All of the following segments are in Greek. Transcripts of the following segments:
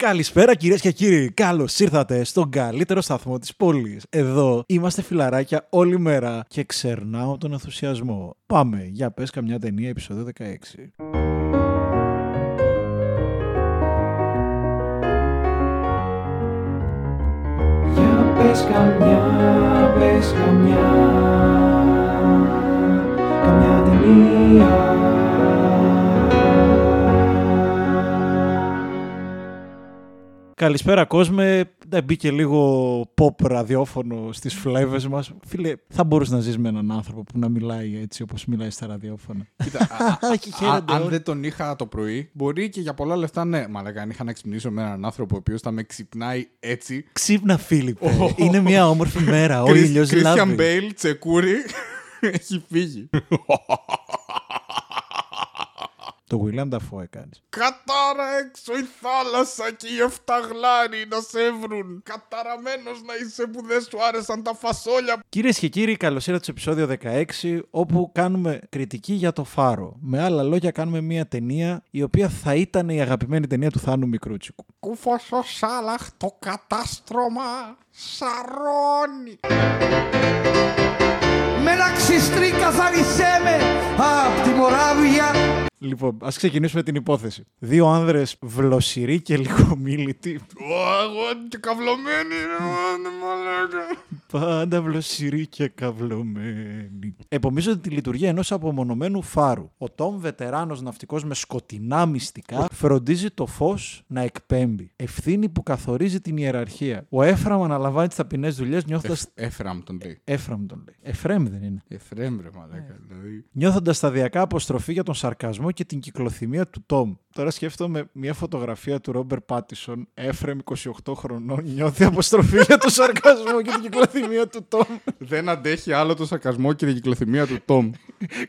Καλησπέρα κυρίες και κύριοι. Καλώς ήρθατε στον καλύτερο σταθμό της πόλης. Εδώ είμαστε φιλαράκια όλη μέρα και ξερνάω τον ενθουσιασμό. Πάμε, για πες καμιά ταινία επεισόδιο 16. Για πες καμιά, πες καμιά Καμιά ταινία Καλησπέρα κόσμε. Ναι, μπήκε λίγο pop ραδιόφωνο στις φλέβες μας. Φίλε, θα μπορούσες να ζεις με έναν άνθρωπο που να μιλάει έτσι όπως μιλάει στα ραδιόφωνα. Κοίτα, α- α- Και α- χαίρεται αν όλοι. δεν τον είχα το πρωί, μπορεί και για πολλά λεφτά ναι. Μα λέγα, αν είχα να ξυπνήσω με έναν άνθρωπο ο οποίος θα με ξυπνάει έτσι. Ξύπνα Φίλιππε. Είναι μια όμορφη μέρα. Ο ήλιος Κρίστιαν λάβει. Μπέιλ, τσεκούρι, έχει φύγει. Το William Dafoe έκανες. Κατάρα έξω η θάλασσα και οι εφταγλάροι να σε βρουν. Καταραμένος να είσαι που δεν σου άρεσαν τα φασόλια. Κυρίες και κύριοι, καλώς ήρθατε στο επεισόδιο 16, όπου κάνουμε κριτική για το φάρο. Με άλλα λόγια, κάνουμε μια ταινία η οποία θα ήταν η αγαπημένη ταινία του Θάνου Μικρούτσικου. Κούφος ο Σάλαχ το κατάστρωμα σαρώνει. με ένα ξυστρί καθαρίσέ με απ' τη Μοράβια Λοιπόν, ας ξεκινήσουμε την υπόθεση. Δύο άνδρες βλοσιροί και λίγο μίλητοι. Ω, Εγώ και καυλωμένη ρε μάνα, μαλάκα. Πάντα βλοσιροί και καυλωμένοι. Επομίζονται τη λειτουργία ενός απομονωμένου φάρου. Ο Τόμ, βετεράνος ναυτικός με σκοτεινά μυστικά, φροντίζει το φως να εκπέμπει. Ευθύνη που καθορίζει την ιεραρχία. Ο Έφραμ αναλαμβάνει τις ταπεινές δουλειές νιώθοντα. Έφραμ τον λέει. Έφραμ τον λέει. Εφρέμ δεν είναι. Εφρέμ ρε μαλάκα. Δηλαδή. Νιώθοντας σταδιακά αποστροφή για τον σαρκασμό και την κυκλοθυμία του Τόμ. Τώρα σκέφτομαι μια φωτογραφία του Ρόμπερ Πάτισον, Έφρεμ 28 χρονών, νιώθει αποστροφή για τον σαρκασμό και την κυκλοθυμία του Τόμ. Δεν αντέχει άλλο το σαρκασμό και την κυκλοθυμία του Τόμ.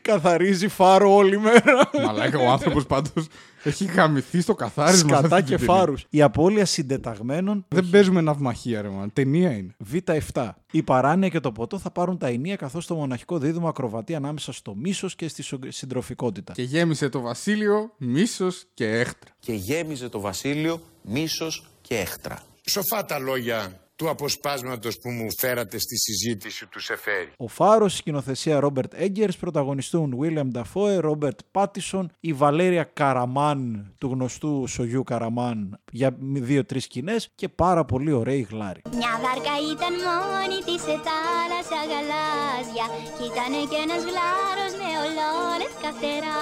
Καθαρίζει φάρο όλη μέρα. Μαλάκα ο άνθρωπος πάντως έχει γαμηθεί στο καθάρισμα. σε Σκατά αυτή και την ταινία. φάρους. Η απώλεια συντεταγμένων. Δεν παίζουμε ναυμαχία, ρε man. Ταινία είναι. Β7. Η παράνοια και το ποτό θα πάρουν τα ενία καθώς το μοναχικό δίδυμο ακροβατεί ανάμεσα στο μίσος και στη σο- συντροφικότητα. Και γέμισε το βασίλειο μίσος και έχτρα. και γέμιζε το βασίλειο μίσος και έχτρα. Σοφά τα λόγια του αποσπάσματος που μου φέρατε στη συζήτηση του Σεφέρη. Ο Φάρος, σκηνοθεσία Ρόμπερτ Έγκερς, πρωταγωνιστούν William Dafoe, Ρόμπερτ Πάτισον, η Βαλέρια Καραμάν του γνωστού Σογιού Καραμάν για δύο-τρεις σκηνές και πάρα πολύ ωραίοι γλάροι. Μια βάρκα ήταν μόνη της σε θάλασσα γαλάζια Κι ήτανε κι ένας γλάρος με ολόλευκα φτερά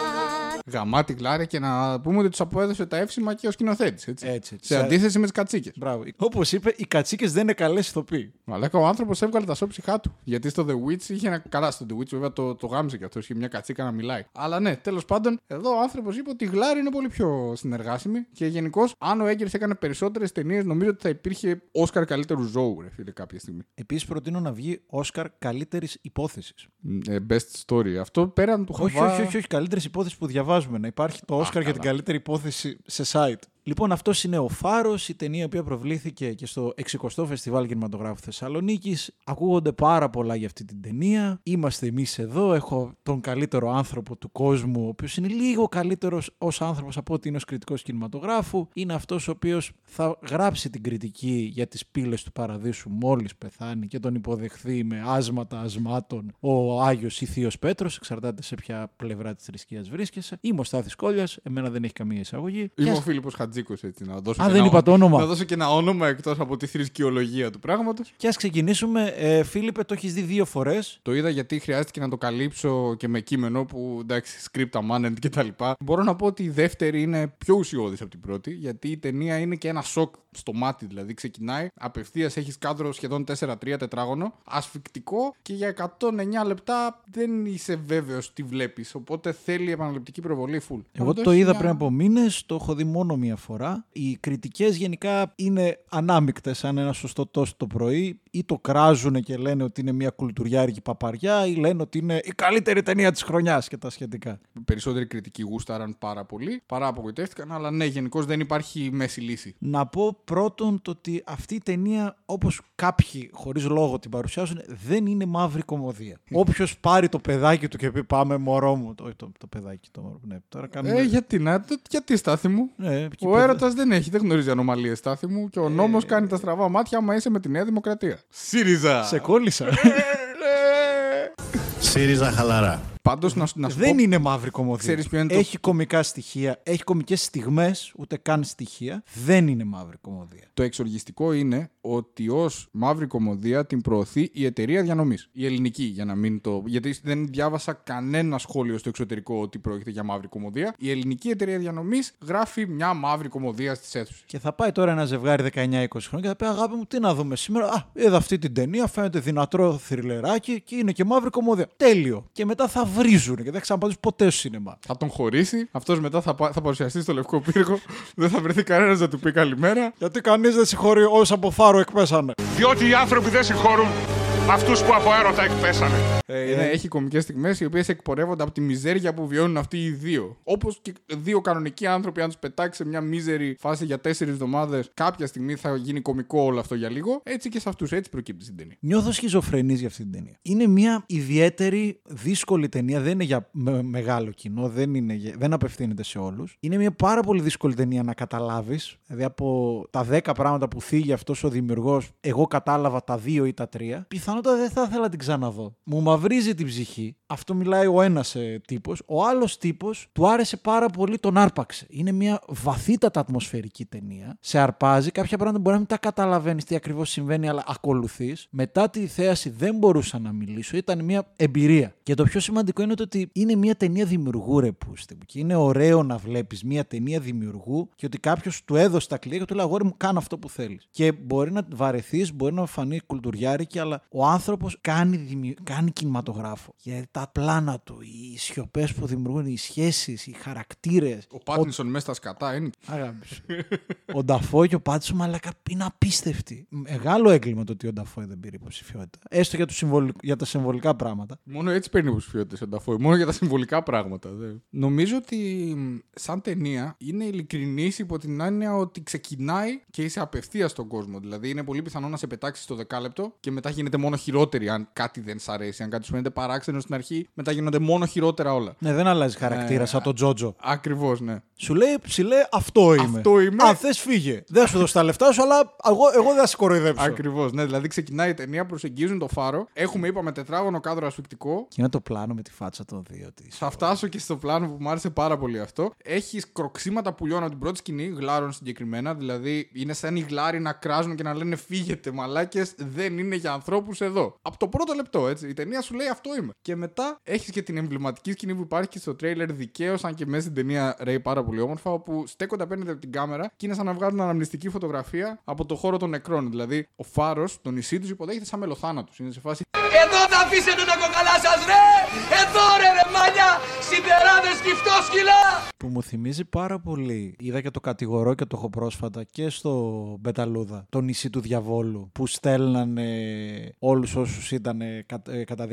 Γαμάτι γλάρια και να πούμε ότι τους αποέδωσε τα εύσημα και ο σκηνοθέτης. Έτσι. Έτσι, έτσι. Σε αντίθεση με τις κατσίκες. Μπράβο. Όπως είπε, οι κατσίκες δεν είναι καλές ηθοποιοί. Μαλάκα ο άνθρωπος έβγαλε τα σώψυχά του. Γιατί στο The Witch είχε ένα. Καλά, στο The Witch βέβαια το, το γάμισε και αυτό. Είχε μια κατσίκα να μιλάει. Αλλά ναι, τέλος πάντων, εδώ ο άνθρωπος είπε ότι η Γλάρη είναι πολύ πιο συνεργάσιμη. Και γενικώ, αν ο Έγκερς έκανε περισσότερες ταινίες, νομίζω ότι θα υπήρχε Όσκαρ καλύτερου ζώου, ρε φίλε, κάποια στιγμή. Επίσης, προτείνω να βγει Όσκαρ καλύτερης υπόθεσης. Ε, best story. Αυτό πέραν του Όχι, Χαβά... όχι, όχι, όχι. Καλύτερη υπόθεση που διαβάζουμε. Να υπάρχει το Όσκαρ για την καλά. καλύτερη υπόθεση σε site. Λοιπόν, αυτός είναι ο Φάρος, η ταινία η οποία προβλήθηκε και στο 60ο Φεστιβάλ Κινηματογράφου Θεσσαλονίκης. Ακούγονται πάρα πολλά για αυτή την ταινία. Είμαστε εμείς εδώ. Έχω τον καλύτερο άνθρωπο του κόσμου, ο οποίος είναι λίγο καλύτερος ως άνθρωπος από ότι είναι ως κριτικός κινηματογράφου. Είναι αυτός ο οποίος θα γράψει την κριτική για τις πύλες του παραδείσου μόλις πεθάνει και τον υποδεχθεί με άσματα ασμάτων ο Άγιος ή Θείο Πέτρος. Εξαρτάται σε ποια πλευρά της θρησκείας βρίσκεσαι. Είμαι ο Στάθης Κόλιας. Εμένα δεν έχει καμία εισαγωγή. Είμαι Και ο Φίλιππος Χατζίκος έτσι να δώσω Α, και δεν ένα είπα το όνομα. Να δώσω και ένα όνομα εκτός από τη θρησκειολογία του πράγματος. Και ας ξεκινήσουμε. Ε, Φίλιππε, το έχεις δει δύο φορές. Το είδα γιατί χρειάστηκε να το καλύψω και με κείμενο που εντάξει, script amendment και τα λοιπά. Μπορώ να πω ότι η δεύτερη είναι πιο ουσιώδης από την πρώτη, γιατί η ταινία είναι και ένα σοκ στο μάτι. Δηλαδή ξεκινάει, απευθείας έχεις κάδρο σχεδόν 4-3 τετράγωνο, ασφικτικό και για 109 λεπτά δεν είσαι βέβαιος τι βλέπεις. Οπότε θέλει επαναληπτική προβολή full. Εγώ Αυτό το έχει είδα μια- πριν από μήνες, το έχω δει μόνο μία φορά. Οι κριτικές γενικά είναι ανάμεικτες, αν ένα σωστό τόσο το πρωί, ή το κράζουν και λένε ότι είναι μια κουλτουριάρικη παπαριά, ή λένε ότι είναι η καλύτερη ταινία της χρονιάς και τα σχετικά. Περισσότεροι κριτικοί γούσταραν πάρα πολύ, παρά απογοητεύτηκαν, αλλά ναι, γενικώς δεν υπάρχει μέση λύση. Να πω Πρώτον, το ότι αυτή η ταινία, όπως κάποιοι χωρίς λόγο την παρουσιάζουν, δεν είναι μαύρη κομμωδία. Όποιος πάρει το παιδάκι του και πει Πάμε, μωρό μου. Το, το, το παιδάκι, το μωρό. Ναι, τώρα κάνουμε. Ε, γιατί να, το- γιατί στάθη μου; Ναι, εκεί Ο παιδά- έρωτας δεν έχει, δεν γνωρίζει ανομαλίες στάθη μου και ο νόμος κάνει τα στραβά μάτια άμα είσαι με τη Νέα Δημοκρατία. ΣΥΡΙΖΑ! Σε κόλλησα. ΣΥΡΙΖΑ χαλαρά. Πάντως να, σου- να σου δεν πω. είναι μαύρη κομμωδία. Ξέρεις ποιο είναι το- έχει κομικά στοιχεία, έχει κομικές στιγμές, ούτε καν στοιχεία. Δεν είναι μαύρη κομμωδία. Το εξοργιστικό είναι ότι ως μαύρη κομμωδία την προωθεί η εταιρεία διανομής. Η ελληνική, για να μην το. Γιατί δεν διάβασα κανένα σχόλιο στο εξωτερικό ότι πρόκειται για μαύρη κομμωδία. Η ελληνική εταιρεία διανομής γράφει μια μαύρη κομμωδία στις αίθουσες. Και θα πάει τώρα ένα ζευγάρι 19-20 χρόνια και θα πει Αγάπη μου, τι να δούμε σήμερα; Α, είδα αυτή την ταινία, φαίνεται δυνατό θρυλεράκι και είναι και μαύρη κομμωδία. Τέλειο. Και μετά θα βρίζουν και δεν θα ξαναπατήσουν ποτέ στο σινεμά. Θα τον χωρίσει, αυτός μετά θα, πα- θα παρουσιαστεί στο λευκό πύργο. δεν θα βρεθεί κανένας να του πει καλημέρα. Γιατί κανείς δεν συγχωρεί όσοι από φάρο εκπέσανε. Διότι οι άνθρωποι δεν συγχωρούν αυτούς που από έρωτα εκπέσανε. Ε, ναι, έχει κομικές στιγμές οι οποίες εκπορεύονται από τη μιζέρια που βιώνουν αυτοί οι δύο. Όπως και δύο κανονικοί άνθρωποι, αν τους πετάξει σε μια μίζερη φάση για τέσσερις εβδομάδες, κάποια στιγμή θα γίνει κομικό όλο αυτό για λίγο. Έτσι και σε αυτούς, έτσι προκύπτει στην ταινία. Νιώθω σχιζοφρενής για αυτή την ταινία. Είναι μια ιδιαίτερη, δύσκολη ταινία. Δεν είναι για με- μεγάλο κοινό, δεν, είναι, για- δεν απευθύνεται σε όλους. Είναι μια πάρα πολύ δύσκολη ταινία να καταλάβεις. Δηλαδή, από τα 10 πράγματα που θίγει αυτός ο δημιουργός, εγώ κατάλαβα τα 2 ή τα 3. Πιθανότατα δεν θα ήθελα να την ξαναδώ. Μου μαυρίζει την ψυχή. Αυτό μιλάει ο ένας τύπος. Ο άλλος τύπος του άρεσε πάρα πολύ, τον άρπαξε. Είναι μια βαθύτατα ατμοσφαιρική ταινία. Σε αρπάζει. Κάποια πράγματα μπορεί να μην τα καταλαβαίνεις τι ακριβώς συμβαίνει, αλλά ακολουθείς. Μετά τη θέαση δεν μπορούσα να μιλήσω. Ήταν μια εμπειρία. Και το πιο σημαντικό είναι το ότι είναι μια ταινία δημιουργού, ρε πούστη μου. Και είναι ωραίο να βλέπεις μια ταινία δημιουργού και ότι κάποιος του έδωσε τα κλειδιά και του λέει Αγόρι μου, κάνω αυτό που θέλεις. Και μπορεί να βαρεθείς, μπορεί να φανεί κουλτουριάρικη, αλλά ο άνθρωπος κάνει, δημιου... κάνει κινηματογράφο. Γιατί τα πλάνα του, οι σιωπές που δημιουργούν, οι σχέσεις, οι χαρακτήρες. Ο Πάτινσον μέσα στα σκατά είναι. Αγάπης σου. ο Νταφό και ο Πάτσο μαλακα είναι απίστευτοι. Μεγάλο έγκλημα το ότι ο Νταφό δεν πήρε υποψηφιότητα. Έστω για, τους συμβολ- για τα συμβολικά πράγματα. Μόνο έτσι παίρνει υποψηφιότητες ο Νταφόι. Μόνο για τα συμβολικά πράγματα. δε. Νομίζω ότι μ, σαν ταινία είναι ειλικρινής υπό την έννοια ότι ξεκινάει και είσαι απευθείας στον κόσμο. Δηλαδή είναι πολύ πιθανό να σε πετάξει στο δεκάλεπτο και μετά γίνεται μόνο χειρότερη αν κάτι δεν σ' αρέσει. Αν κάτι σου φαίνεται παράξενο στην αρχή, μετά γίνονται μόνο χειρότερα όλα. Ναι, δεν αλλάζει χαρακτήρα Ε, σαν τον Τζότζο. Ακριβώς, ναι. Σου λέει ψηλέ, αυτό είμαι. Αυτό είμαι. Αν θες, φύγε. Δεν σου δώσω τα λεφτά σου, αλλά εγώ, εγώ δεν θα σε κοροϊδέψω. Ακριβώς. Ναι, δηλαδή ξεκινάει η ταινία, προσεγγίζουν το φάρο. Έχουμε, είπαμε, τετράγωνο κάδρο ασφυκτικό. Και είναι το πλάνο με τη φάτσα των δύο της. Θα φτάσω και στο πλάνο που μου άρεσε πάρα πολύ αυτό. Έχεις κροξίματα πουλιών από την πρώτη σκηνή, γλάρων συγκεκριμένα. Δηλαδή είναι σαν οι γλάροι να κράζουν και να λένε Φύγετε, μαλάκες, δεν είναι για ανθρώπους εδώ. Από το πρώτο λεπτό, έτσι. Η ταινία σου λέει Αυτό είμαι. Και μετά έχεις και την εμβληματική σκηνή που υπάρχει και στο τρέιλερ δικαίως, αν και μέσα στην ταινία ρέει πάρα πολύ όμορφα, όπου στέκονται απέναντι από την κάμερα και είναι σαν να βγάλουν αναμνηστική φωτογραφία από το χώρο των νεκρών. Δηλαδή ο φάρος, το νησί τους υποδέχεται σαν μελοθάνατους. Είναι σε φάση Εδώ θα αφήσετε τα κοκαλά σας ρε! Εδώ ρε ρε μάλια! Σιδεράδες σκυλά! Που μου θυμίζει πάρα πολύ. Είδα και το κατηγορό και το έχω πρόσφατα και στο Μπεταλούδα. Το νησί του διαβόλου. Που στέλνανε όλους όσους ήταν ε,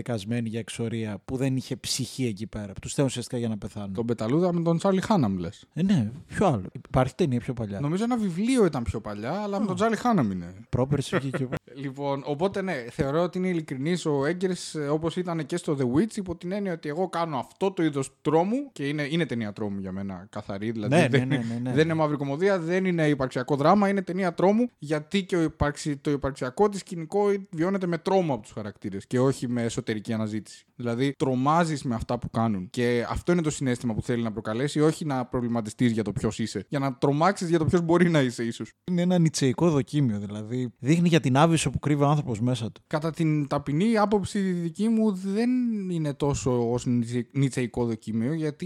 κα- ε, καταδικασμένοι για εξορία. Που δεν είχε ψυχή εκεί πέρα. Που τους στέλνουν ουσιαστικά για να πεθάνουν. τον Πεταλούδα με τον Τσάρλι Χάναμ, λες. Ε, ναι, ποιο άλλο. Υπάρχει ταινία πιο παλιά. Νομίζω ένα βιβλίο ήταν πιο παλιά, αλλά με τον Τζάλι Χάναμ είναι. Πρόπερση βγήκε. Λοιπόν, οπότε ναι, θεωρώ ότι είναι ειλικρινής ο Έγκερς όπως ήταν και στο The Witch, υπό την έννοια ότι εγώ κάνω αυτό το είδος τρόμου και είναι, είναι ταινία τρόμου για μένα καθαρή. Δηλαδή Ναι, δεν, ναι, ναι, ναι, ναι. δεν είναι μαύρη κομμωδία, δεν είναι υπαρξιακό δράμα, είναι ταινία τρόμου γιατί και ο υπαρξι, το υπαρξιακό της σκηνικό βιώνεται με τρόμο από τους χαρακτήρες και όχι με εσωτερική αναζήτηση. Δηλαδή τρομάζεις με αυτά που κάνουν. Και αυτό είναι το συνέστημα που θέλει να προκαλέσει, όχι να προβληματιστείς για το ποιος είσαι. Για να τρομάξεις για το ποιος μπορεί να είσαι, ίσως. Είναι ένα νητσεϊκό δοκίμιο. Δηλαδή δείχνει για την άβυσο που κρύβει ο άνθρωπος μέσα του. Κατά την ταπεινή άποψη δική μου δεν είναι τόσο ως νιτσε- νιτσεϊκό δοκίμιο γιατί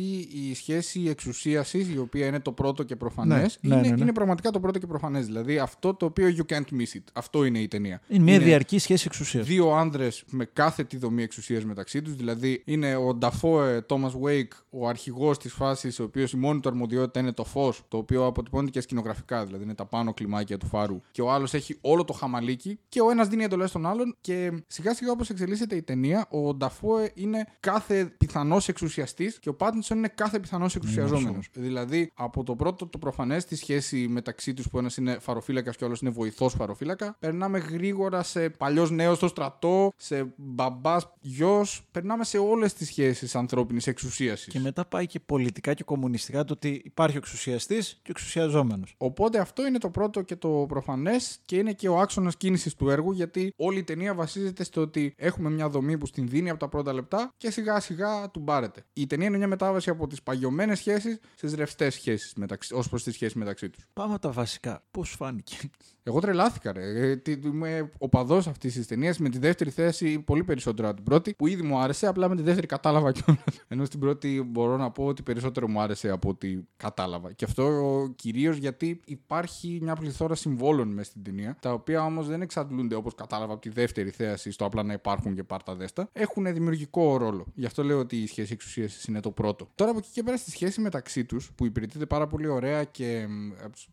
η σχέση εξουσίασης η οποία είναι το πρώτο και προφανές Ναι, ναι, είναι, ναι, ναι. είναι πραγματικά το πρώτο και προφανές δηλαδή αυτό το οποίο you can't miss it αυτό είναι η ταινία Είναι μια διαρκή σχέση εξουσίας. δύο άνδρες με κάθε τη δομή εξουσίας μεταξύ τους. Δηλαδή είναι ο Νταφόε Thomas Wake ο αρχηγός της φάσης ο οποίος η μόνη του αρμοδιότητα είναι το φως το οποίο αποτυπώνεται και σκηνογραφικά. Δηλαδή είναι τα πάνω κλιμάκια του φάρου. Και ο άλλος έχει όλο το χαμαλίκι και ο ένας δίνει εντολές στον άλλον και σιγά σιγά όπως εξελίσσεται η ταινία, ο Νταφόε είναι κάθε πιθανός εξουσιαστής και ο Πάτινσον είναι κάθε πιθανός εξουσιαζόμενος. Δηλαδή, από το πρώτο το προφανές, τη σχέση μεταξύ τους που ένας είναι φαροφύλακας και ο άλλος είναι βοηθός φαροφύλακα, περνάμε γρήγορα σε παλιός νέος στο στρατό, σε μπαμπά γιος. Περνάμε σε όλες τις σχέσεις ανθρώπινης εξουσίασης. Και μετά πάει και πολιτικά και κομμουνιστικά το ότι υπάρχει ο εξουσιαστής και ο εξουσιαζόμενος. Οπότε αυτό είναι το πρώτο και το προφανές και είναι και ο άξονας κίνησης του έργου, γιατί όλη η ταινία βασίζεται στο ότι έχουμε μια δομή που στην δίνει από τα πρώτα λεπτά και σιγά σιγά του μπάρεται. Η ταινία είναι μια μετάβαση από τις παγιωμένες σχέσεις στις ρευστές σχέσεις ως προς τη σχέση μεταξύ τους. Πάμε τα βασικά. Πώς φάνηκε; Εγώ τρελάθηκα, ρε. Ε, τι- Είμαι οπαδό αυτής της ταινίας με τη δεύτερη θέση πολύ περισσότερο από την πρώτη, που ήδη μου άρεσε, απλά με τη δεύτερη κατάλαβα κιόλας. Ενώ στην πρώτη μπορώ να πω ότι περισσότερο μου άρεσε από ό,τι κατάλαβα. Και αυτό κυρίως γιατί υπάρχει μια πληθώρα συμβόλων μέσα στην ταινία, τα οποία όμως δεν εξαντλούνται όπως κατάλαβα από τη δεύτερη θέση στο απλά να υπάρχουν και πάρτα δέστα. Έχουν δημιουργικό ρόλο. Γι' αυτό λέω ότι η σχέση εξουσίας είναι το πρώτο. Τώρα από εκεί και πέρα στη σχέση μεταξύ τους, που υπηρετείται πάρα πολύ ωραία και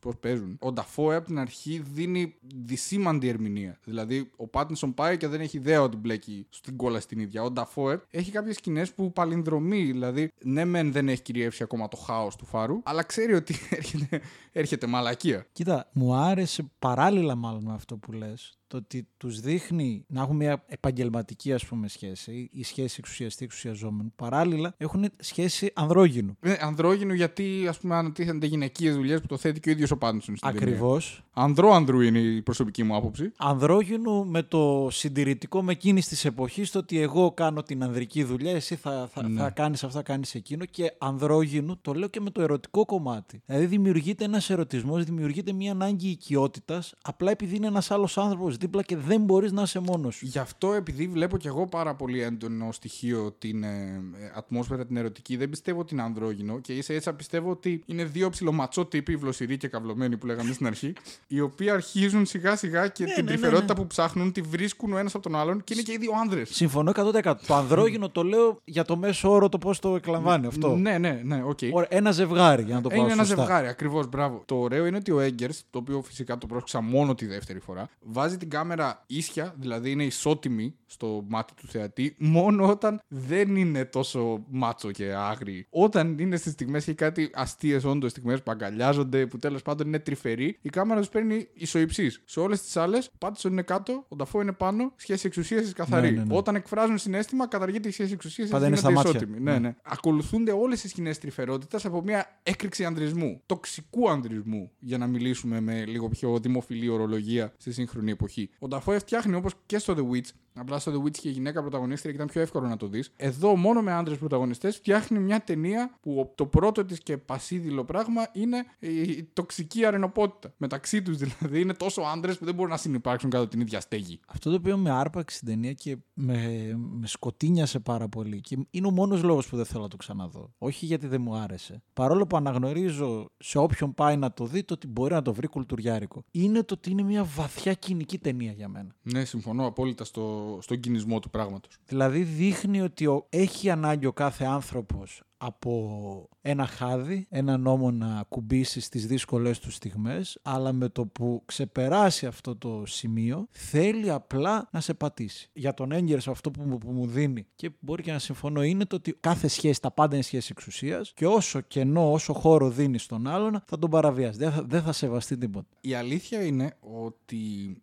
πώς παίζουν, ο Νταφόε από την αρχή δίνει δυσήμαντη ερμηνεία. Δηλαδή, ο Πάτινσον πάει και δεν έχει ιδέα ότι μπλέκει στην κόλλα στην ίδια. Ο Νταφόε έχει κάποιες σκηνές που παλινδρομεί. Δηλαδή, ναι, μεν δεν έχει κυριεύσει ακόμα το χάος του φάρου, αλλά ξέρει ότι έρχεται, έρχεται μαλακία. Κοίτα, μου άρεσε παράλληλα μάλλον με αυτό που λες το ότι τους δείχνει να έχουν μια επαγγελματική ας πούμε σχέση η σχέση εξουσιαστή εξουσιαζόμενου παράλληλα έχουν σχέση ανδρόγυνου Ε, ανδρόγυνο γιατί ας πούμε ανατίθενται γυναικείες δουλειές που το θέτει και ο ίδιος ο Πάτινσον στην ταινία. ακριβώς Ανδρό ανδρού είναι η προσωπική μου άποψη. ανδρόγυνου με το συντηρητικό με εκείνης της εποχής το ότι εγώ κάνω την ανδρική δουλειά, εσύ θα, θα, Ναι. θα κάνεις αυτό, θα κάνεις εκείνο. Και ανδρόγυνου το λέω και με το ερωτικό κομμάτι. Δηλαδή δημιουργείται ένας ερωτισμός, δημιουργείται μια ανάγκη οικειότητας, απλά επειδή είναι ένας άλλος άνθρωπος δίπλα και δεν μπορείς να είσαι μόνος σου. Γι' αυτό επειδή βλέπω κι εγώ πάρα πολύ έντονο στοιχείο την ε, ε, ατμόσφαιρα την ερωτική, δεν πιστεύω ότι είναι ανδρόγυνο και ίσα ίσα πιστεύω ότι είναι δύο ψιλοματσό τύποι, βλοσιροί και καυλωμένοι που λέγαμε στην αρχή, οι οποίοι αρχίζουν σιγά σιγά και την ναι, ναι, τρυφερότητα ναι. που ψάχνουν τη βρίσκουν ο ένας από τον άλλον και είναι και οι δύο άνδρες. Συμφωνώ 100%. το ανδρόγυνο το λέω για το μέσο όρο το πώς το εκλαμβάνει αυτό. Ναι, ναι, ναι, οκ. Ωραία, Ένα ζευγάρι, για να το πω Είναι ένα σωστά. ζευγάρι, ακριβώς, μπράβο. Το ωραίο είναι ότι ο Έγκερς, το οποίο φυσικά το πρόσεξα μόνο τη δεύτερη φορά, βάζει την κάμερα ίσια, δηλαδή είναι ισότιμη στο μάτι του θεατή, μόνο όταν δεν είναι τόσο μάτσο και άγριοι. Όταν είναι στις στιγμές και κάτι αστείες όντως στιγμές που αγκαλιάζονται, που τέλος πάντων είναι τρυφεροί, η κάμερα τους παίρνει ισοϊψής. Σε όλες τις άλλες, ο Πάτισον είναι κάτω, ο Νταφό είναι πάνω, σχέση εξουσίας καθαρή. Ναι, ναι, ναι. Όταν εκφράζουν συναίσθημα, καταργείται η σχέση εξουσίας Πάντα είναι στα μάτια. ισότιμη. Ναι, ναι. Ακολουθούνται όλες οι σκηνές τρυφερότητας από μια έκρηξη ανδρισμού. Τοξικού ανδρισμού, για να μιλήσουμε με λίγο πιο δημοφιλή ορολογία στη σύγχρονη εποχή. Ο Νταφόε φτιάχνει όπως και στο The Witch. Απλά στο The Witch είχε γυναίκα πρωταγωνίστρια και ήταν πιο εύκολο να το δεις. Εδώ, μόνο με άντρες πρωταγωνιστές, φτιάχνει μια ταινία που το πρώτο της και πασίδηλο πράγμα είναι η τοξική αρενοπότητα. Μεταξύ τους δηλαδή είναι τόσο άντρες που δεν μπορούν να συνεπάρξουν κάτω την ίδια στέγη. Αυτό το οποίο με άρπαξε στην ταινία και με, με σκοτίνιασε πάρα πολύ και είναι ο μόνος λόγος που δεν θέλω να το ξαναδώ. Όχι γιατί δεν μου άρεσε. Παρόλο που αναγνωρίζω σε όποιον πάει να το δει το ότι μπορεί να το βρει κουλτουριάρικο. Είναι το ότι είναι μια βαθιά κοινική ταινία για μένα. Ναι, συμφωνώ απόλυτα στο, στον κινησμό του πράγματος. Δηλαδή δείχνει ότι ο, έχει ανάγκη ο κάθε άνθρωπος από ένα χάδι, ένα νόμο να κουμπίσει στις δύσκολες τους στιγμές, αλλά με το που ξεπεράσει αυτό το σημείο, θέλει απλά να σε πατήσει. Για τον Έγκερς αυτό που μου, που μου δίνει και μπορεί και να συμφωνώ είναι το ότι κάθε σχέση, τα πάντα είναι σχέση εξουσίας και όσο κενό, όσο χώρο δίνεις στον άλλον, θα τον παραβιάσει. Δεν θα, δεν θα σεβαστεί τίποτα. Η αλήθεια είναι ότι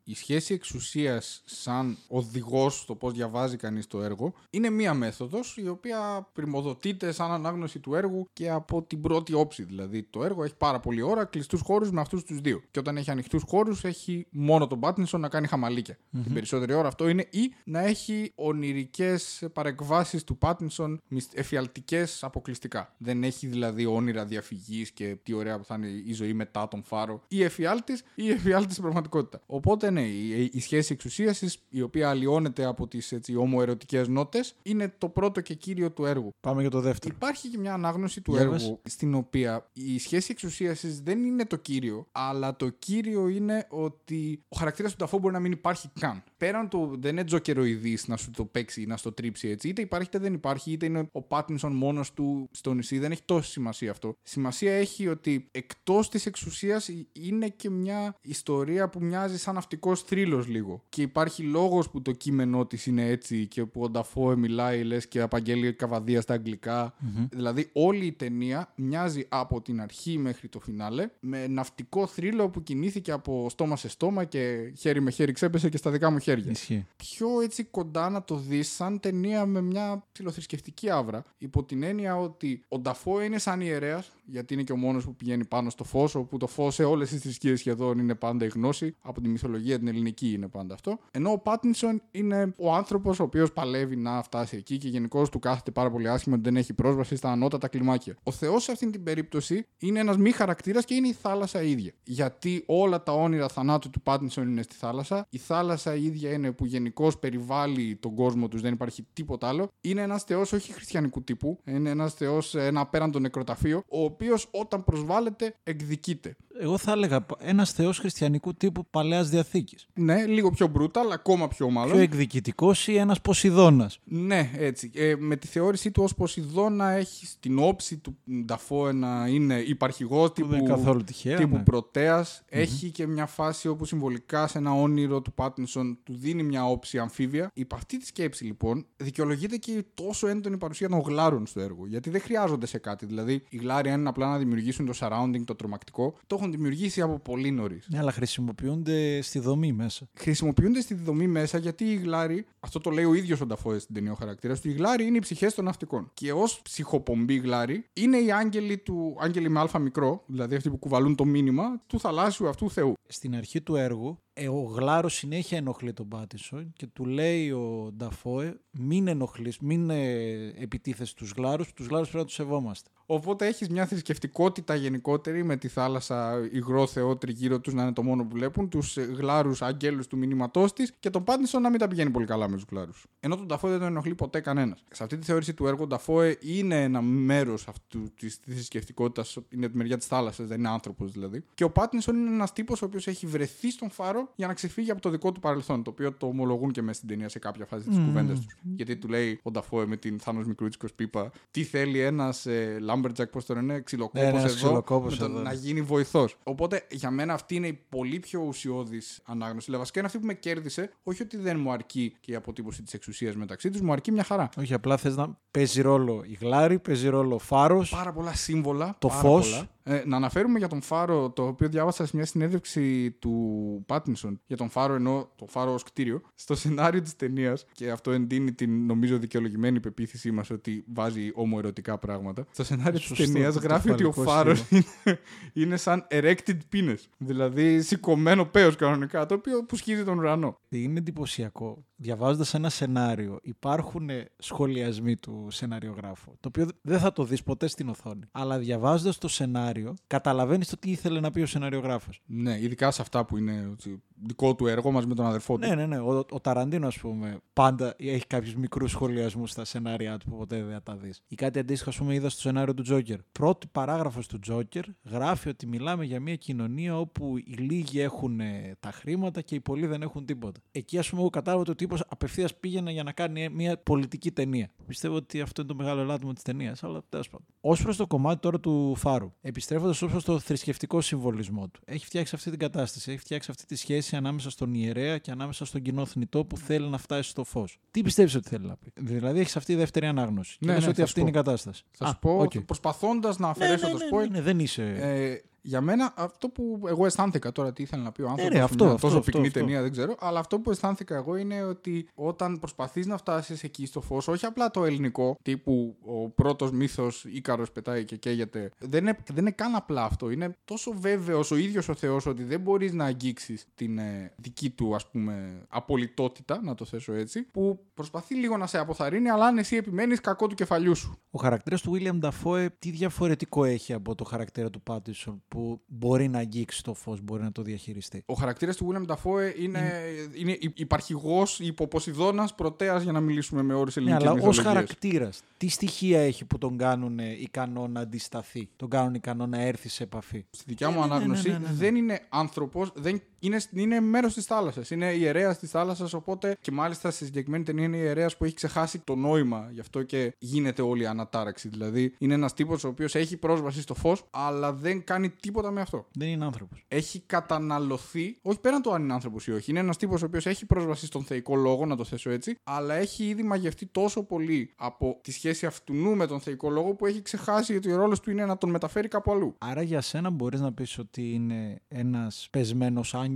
η σχέση εξουσίας σαν οδηγός στο πώς διαβάζει κανείς το έργο είναι μία μέθοδος η οποία πρημοδοτείται σαν ανάγνωση του έργου και από την πρώτη όψη. Δηλαδή το έργο έχει πάρα πολλή ώρα κλειστούς χώρους με αυτούς τους δύο. Και όταν έχει ανοιχτούς χώρους έχει μόνο τον Πάτινσον να κάνει χαμαλίκια. Την περισσότερη ώρα αυτό είναι ή να έχει ονειρικές παρεκβάσεις του Πάτινσον εφιαλτικές αποκλειστικά. Δεν έχει δηλαδή όνειρα διαφυγής και τι ωραία που θα είναι η ζωή μετά τον φάρο. Ή εφιάλτης ή εφιάλτης στην πραγματικότητα. Οπότε ναι, η, η σχέση εξουσίασης η οποία αλλοιώνεται από τις έτσι, ομοερωτικές νότες είναι το πρώτο και κύριο του έργου. Πάμε για το δεύτερο. Υπάρχει υπάρχει και μια ανάγνωση του Για έργου πες. στην οποία η σχέση εξουσίασης δεν είναι το κύριο, αλλά το κύριο είναι ότι ο χαρακτήρας του Νταφό μπορεί να μην υπάρχει καν. Πέραν του δεν είναι τζοκεροειδής να σου το παίξει ή να στο τρίψει έτσι. Είτε υπάρχει είτε δεν υπάρχει, είτε είναι ο Πάτινσον μόνος του στο νησί. Δεν έχει τόση σημασία αυτό. Σημασία έχει ότι εκτός της εξουσίας είναι και μια ιστορία που μοιάζει σαν ναυτικός θρύλος λίγο. Και υπάρχει λόγος που το κείμενό της είναι έτσι και που ο Νταφόε μιλάει λες και απαγγέλει καβαδία στα αγγλικα Δηλαδή όλη η ταινία μοιάζει από την αρχή μέχρι το φινάλε με ναυτικό θρύλο που κινήθηκε από στόμα σε στόμα και χέρι με χέρι ξέπεσε και στα δικά μου χέρια. Ισχύει. Πιο έτσι κοντά να το δεις σαν ταινία με μια ψηλοθρησκευτική άβρα υπό την έννοια ότι ο Νταφό είναι σαν ιερέας γιατί είναι και ο μόνος που πηγαίνει πάνω στο φως όπου το φως σε όλες τις θρησκείες σχεδόν είναι πάντα η γνώση από τη μυθολογία την ελληνική είναι πάντα αυτό ενώ ο Πάτινσον είναι ο άνθρωπος ο οποίος παλεύει να φτάσει εκεί και γενικώς του κάθεται πάρα πολύ άσχημα ότι δεν έχει πρόσβαση στα ανώτατα κλιμάκια. Ο Θεός σε αυτήν την περίπτωση είναι ένας μη χαρακτήρας και είναι η θάλασσα ίδια. Γιατί όλα τα όνειρα θανάτου του Πάτινσον είναι στη θάλασσα. Η θάλασσα η ίδια είναι που γενικώς περιβάλλει τον κόσμο τους, δεν υπάρχει τίποτα άλλο. Είναι ένας Θεός όχι χριστιανικού τύπου. Είναι ένας Θεός, ένα απέραντο νεκροταφείο, ο οποίος όταν προσβάλλεται εκδικείται. Εγώ θα έλεγα ένας θεός χριστιανικού τύπου παλαιάς διαθήκης. Ναι, λίγο πιο brutal, αλλά ακόμα πιο μάλλον. Πιο εκδικητικός ή ένας Ποσειδώνας. Ναι, έτσι. Ε, με τη θεώρησή του ως Ποσειδώνα έχει την όψη του Νταφόε να είναι υπαρχηγός τύπου, δεν είναι καθόλου τυχαία, τύπου ναι. πρωτέας. Έχει και μια φάση όπου συμβολικά σε ένα όνειρο του Πάτινσον του δίνει μια όψη αμφίβια. Υπ' αυτή τη σκέψη λοιπόν δικαιολογείται και η τόσο έντονη παρουσία των γλάρων στο έργο. Γιατί δεν χρειάζονται σε κάτι. Δηλαδή οι γλάροι αν είναι απλά να δημιουργήσουν το surrounding, το τρομακτικό, το έχουν δημιουργήσει από πολύ νωρίς. Ναι, αλλά χρησιμοποιούνται στη δομή μέσα. Χρησιμοποιούνται στη δομή μέσα γιατί οι γλάροι, αυτό το λέει ο ίδιος ο Νταφόε στην ταινία ο χαρακτήρας του, οι γλάροι είναι οι ψυχές των ναυτικών. Και ως ψυχοπομπή γλάροι είναι οι άγγελοι του, άγγελοι με αλφα μικρό, δηλαδή αυτοί που κουβαλούν το μήνυμα του θαλάσσιου αυτού Θεού. Στην αρχή του έργου, ε, ο Γλάρος συνέχεια ενοχλεί τον Πάτισον και του λέει ο Νταφόε: Μην ενοχλείς, μην ε, επιτίθεσαι στου Γλάρους, τους Γλάρους πρέπει να τους σεβόμαστε. Οπότε έχεις μια θρησκευτικότητα γενικότερη με τη θάλασσα υγρό Θεό τριγύρω τους να είναι το μόνο που βλέπουν, τους γλάρους αγγέλους του μηνύματός της και τον Πάτινσον να μην τα πηγαίνει πολύ καλά με τους γλάρους. Ενώ τον Νταφόε δεν τον ενοχλεί ποτέ κανένας. Σε αυτή τη θεώρηση του έργου, ο Νταφόε είναι ένα μέρος αυτού της θρησκευτικότητας, είναι τη μεριά της θάλασσας, δεν είναι άνθρωπος δηλαδή. Και ο Πάτινσον είναι ένας τύπος ο οποίος έχει βρεθεί στον φάρο για να ξεφύγει από το δικό του παρελθόν, το οποίο το ομολογούν και μέσα στην ταινία σε κάποια φάση της mm. κουβέντας τους. Γιατί του λέει ο Νταφόε με την Θάνος Μικρούτσικο πίπα, τι θέλει ένας ε, Lumberjack, πώς το λένε, ξυλοκόπος Ναι, ένας εδώ, ξυλοκόπος με το εδώ. να γίνει βοηθός. Οπότε για μένα αυτή είναι η πολύ πιο ουσιώδης ανάγνωση. Δηλαδή, βασικά είναι αυτή που με κέρδισε, όχι ότι δεν μου αρκεί και η αποτύπωση της εξουσίας μεταξύ τους, μου αρκεί μια χαρά. Όχι, απλά θες να παίζει ρόλο η Γλάρη, παίζει ρόλο ο Φάρος. Πάρα πολλά σύμβολα. Το πάρα φως. πολλά. Ε, να αναφέρουμε για τον Φάρο, το οποίο διάβασα σε μια συνέντευξη του Πάτινσον για τον Φάρο, ενώ το Φάρο ως κτίριο, στο σενάριο της ταινίας, και αυτό εντείνει την νομίζω δικαιολογημένη πεποίθησή μας ότι βάζει ομοερωτικά πράγματα. Στο σενάριο της Σωστό, ταινίας το γράφει ότι ο κεφαλικό Φάρος είναι, είναι σαν erected penis. Δηλαδή σηκωμένο πέος κανονικά, το οποίο που σχίζει τον ουρανό. Είναι εντυπωσιακό. Διαβάζοντας ένα σενάριο, υπάρχουν ε, σχολιασμοί του σεναριογράφου. Το οποίο δεν θα το δεις ποτέ στην οθόνη. Αλλά διαβάζοντας το σενάριο, καταλαβαίνεις το τι ήθελε να πει ο σεναριογράφο. Ναι, ειδικά σε αυτά που είναι έτσι, δικό του έργο μαζί με τον αδερφό του. Ναι, ναι, ναι. Ο, ο Ταραντίνο, ας πούμε, πάντα έχει κάποιους μικρούς σχολιασμούς στα σενάρια του που ποτέ δεν θα τα δεις. Ή κάτι αντίστοιχο, ας πούμε, είδα στο σενάριο του Τζόκερ. Πρώτη παράγραφος του Τζόκερ γράφει ότι μιλάμε για μια κοινωνία όπου οι λίγοι έχουν ε, τα χρήματα και οι πολλοί δεν έχουν τίποτα. Εκεί, ας πούμε, εγώ κατάλαβα ότι ο τύπος απευθείας πήγαινε για να κάνει μια πολιτική ταινία. Πιστεύω ότι αυτό είναι το μεγάλο ελάττωμα της ταινίας, αλλά τέλος πάντων. Ως προς το κομμάτι τώρα του Φάρου, επιστρέφοντας ως προς το θρησκευτικό συμβολισμό του, έχει φτιάξει αυτή την κατάσταση. Έχει φτιάξει αυτή τη σχέση ανάμεσα στον ιερέα και ανάμεσα στον κοινό θνητό που θέλει να φτάσει στο φως. Τι πιστεύεις ότι θέλει να πει; Δηλαδή, έχεις αυτή η δεύτερη ανάγνωση. Ναι, και λες ναι, ότι θα αυτή σου είναι η πω. κατάσταση. Θα Α, σου πω, οκ. προσπαθώντας να αφαιρέσω Ναι, το ναι, spoil, ναι, ναι, δεν είσαι. Ε, για μένα αυτό που εγώ αισθάνθηκα τώρα, τι ήθελε να πει ο άνθρωπο. ρε, αυτό, αυτό, τόσο αυτό, πυκνή αυτό. ταινία δεν ξέρω. Αλλά αυτό που αισθάνθηκα εγώ είναι ότι όταν προσπαθείς να φτάσεις εκεί στο φως, όχι απλά το ελληνικό, τύπου ο πρώτος μύθος Ίκαρος πετάει και καίγεται. Δεν είναι, δεν είναι καν απλά αυτό. Είναι τόσο βέβαιος ο ίδιος ο Θεός ότι δεν μπορείς να αγγίξεις την ε, δική του ας πούμε απολυτότητα, να το θέσω έτσι, που προσπαθεί λίγο να σε αποθαρρύνει, αλλά αν εσύ επιμένεις κακό του κεφαλιού σου. Ο χαρακτήρας του William Dafoe τι διαφορετικό έχει από το χαρακτήρα του Pattinson, που μπορεί να αγγίξει το φως, μπορεί να το διαχειριστεί. Ο χαρακτήρας του William Dafoe είναι, είναι υπαρχηγός υποποσειδώνας πρωτέας για να μιλήσουμε με όρους Ναι, ελληνικής αλλά ως μυθολογίας. χαρακτήρας, τι στοιχεία έχει που τον κάνουν ε, ικανό να αντισταθεί, τον κάνουν ικανό να έρθει σε επαφή; Στη δικιά μου Ναι, ναι, ναι, ανάγνωση ναι, ναι, ναι. δεν είναι άνθρωπος, δεν είναι, είναι μέρος της θάλασσας. Είναι ιερέα της θάλασσας. Οπότε και μάλιστα στη συγκεκριμένη ταινία είναι ιερέας που έχει ξεχάσει το νόημα. Γι' αυτό και γίνεται όλη η ανατάραξη. Δηλαδή είναι ένας τύπος ο οποίος έχει πρόσβαση στο φως, αλλά δεν κάνει τίποτα με αυτό. Δεν είναι άνθρωπος. Έχει καταναλωθεί, όχι πέραν το αν είναι άνθρωπος ή όχι. Είναι ένας τύπος ο οποίος έχει πρόσβαση στον θεϊκό λόγο, να το θέσω έτσι, αλλά έχει ήδη μαγευτεί τόσο πολύ από τη σχέση αυτού με τον θεϊκό λόγο που έχει ξεχάσει ότι ο ρόλος του είναι να τον μεταφέρει κάπου αλλού. Άρα για σένα μπορείς να πεις ότι είναι ένας πεσμένος άγγελος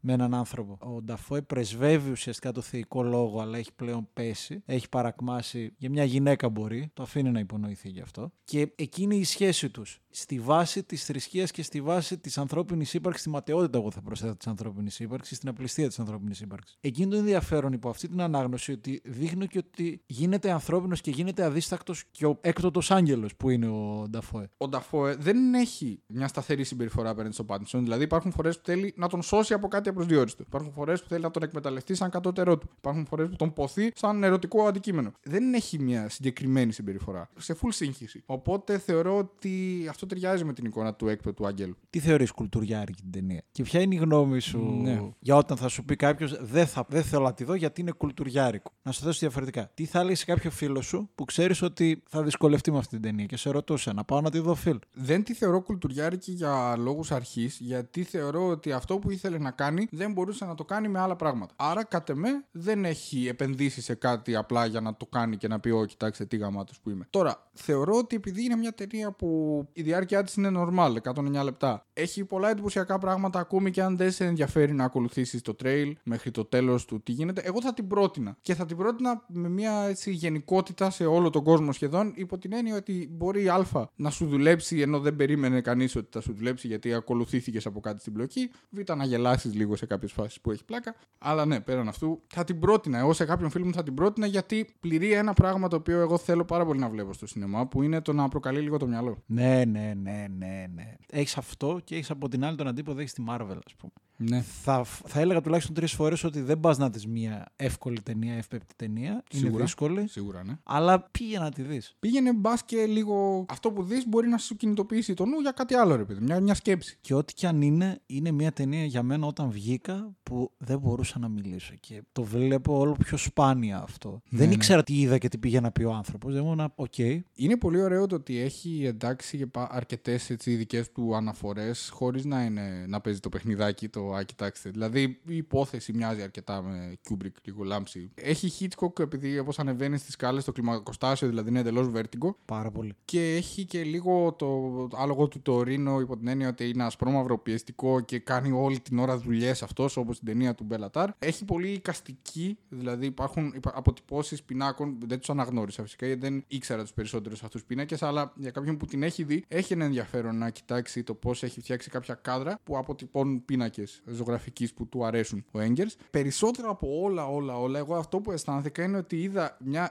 με έναν άνθρωπο. Ο Νταφόε πρεσβεύει ουσιαστικά το θεϊκό λόγο, αλλά έχει πλέον πέσει. Έχει παρακμάσει για μια γυναίκα μπορεί. Το αφήνει να υπονοηθεί γι' αυτό. Και εκείνη η σχέση τους. Στη βάση της θρησκείας και στη βάση της ανθρώπινης ύπαρξης, τη ματαιότητα, εγώ θα προσθέτω της ανθρώπινης ύπαρξης, στην απληστία της ανθρώπινης ύπαρξης. Εκείνο το ενδιαφέρον υπό αυτή την ανάγνωση ότι δείχνει και ότι γίνεται ανθρώπινος και γίνεται αδίστακτος και ο έκτοτος άγγελος που είναι ο Νταφόε. ο Νταφόε δεν έχει μια σταθερή συμπεριφορά απέναντι στον Πάτινσον. Δηλαδή υπάρχουν φορές που θέλει να τον σώσει από κάτι απροσδιόριστο. Υπάρχουν φορές που θέλει να τον εκμεταλλευτεί σαν κατώτερό του. Υπάρχουν φορές που τον ποθεί σαν ερωτικό αντικείμενο. Δεν έχει μια συγκεκριμένη συμπεριφορά. Σε full σύγχυση. Οπότε θεωρώ ότι αυτό ταιριάζει με την εικόνα του έκπτωτου Αγγέλου. Τι θεωρείς κουλτουριάρικη την ταινία; Και ποια είναι η γνώμη σου Ναι. για όταν θα σου πει κάποιος δεν, θα, δεν θέλω να τη δω γιατί είναι κουλτουριάρικο. Να σου θέσω διαφορετικά. Τι θα λέει σε κάποιο φίλο σου που ξέρεις ότι θα δυσκολευτεί με αυτή την ταινία; Και σε ρωτούσε να πάω να τη δω φίλ. Δεν τη θεωρώ κουλτουριάρικη για λόγους αρχής, γιατί θεωρώ ότι αυτό που ήθελε να κάνει δεν μπορούσε να το κάνει με άλλα πράγματα. Άρα, κατ' εμέ, δεν έχει επενδύσει σε κάτι απλά για να το κάνει και να πει: Ω, κοιτάξτε τι γαμάτος που είμαι. Τώρα, θεωρώ ότι επειδή είναι μια ταινία που η διάρκεια της είναι normal, 109 λεπτά, έχει πολλά εντυπωσιακά πράγματα ακόμη και αν δεν σε ενδιαφέρει να ακολουθήσεις το trail μέχρι το τέλος του τι γίνεται. Εγώ θα την πρότεινα. Και θα την πρότεινα με μια έτσι, γενικότητα σε όλο τον κόσμο σχεδόν, υπό την έννοια ότι μπορεί η Α να σου δουλέψει ενώ δεν περίμενε κανείς ότι θα σου δουλέψει γιατί ακολουθήθηκες από κάτι στην πλοκή. Β να γελάσεις λίγο σε κάποιες φάσεις που έχει πλάκα. Αλλά ναι, πέραν αυτού θα την πρότεινα. Εγώ σε κάποιον φίλο μου θα την πρότεινα γιατί πληρεί ένα πράγμα το οποίο εγώ θέλω πάρα πολύ να βλέπω στο σινεμά που είναι το να προκαλεί λίγο το μυαλό. Ναι, ναι, ναι, ναι, ναι. Έχεις αυτό και έχεις από την άλλη τον αντίποδο έχεις τη Marvel, ας πούμε. Ναι. Θα, θα έλεγα τουλάχιστον τρεις φορές ότι δεν πας να δεις μια εύκολη ταινία, εύπεπτη ταινία. Είναι Σίγουρα. δύσκολη. Σίγουρα, ναι. Αλλά πήγε να τη δεις. Πήγαινε μπας και λίγο. Αυτό που δεις μπορεί να σου κινητοποιήσει το νου για κάτι άλλο, ρε παιδί. Μια, μια σκέψη. Και ό,τι κι αν είναι, είναι μια ταινία για μένα όταν βγήκα που δεν μπορούσα να μιλήσω. Και το βλέπω όλο πιο σπάνια αυτό. δεν ναι. ήξερα τι είδα και τι πήγε να πει ο άνθρωπος. Δεν ήμουν, οκ. Είναι πολύ ωραίο το ότι έχει εντάξει αρκετές δικές του αναφορές χωρίς να, είναι, να παίζει το παιχνιδάκι το Α, κοιτάξτε. Δηλαδή η υπόθεση μοιάζει αρκετά με Kubrick, λίγο λάμψη. Έχει Hitchcock επειδή όπως ανεβαίνει στις σκάλες το κλιμακοστάσιο, δηλαδή είναι εντελώς Vertigo. Πάρα πολύ. Και έχει και λίγο Το άλογο του Τορίνο υπό την έννοια ότι είναι ασπρόμαυρο πιεστικό και κάνει όλη την ώρα δουλειές αυτός, όπως στην ταινία του Μπέλατάρ. Έχει πολύ εικαστική, δηλαδή υπάρχουν αποτυπώσεις πινάκων, δεν τους αναγνώρισα φυσικά γιατί δεν ήξερα τους περισσότερους αυτούς πίνακες, αλλά για κάποιον που την έχει δει, έχει ένα ενδιαφέρον να κοιτάξει το πώς έχει φτιάξει κάποια κάδρα που αποτυπώνουν πίνακες ζωγραφικής που του αρέσουν ο Έγκερς. Περισσότερο από όλα, όλα, όλα, εγώ αυτό που αισθάνθηκα είναι ότι είδα μια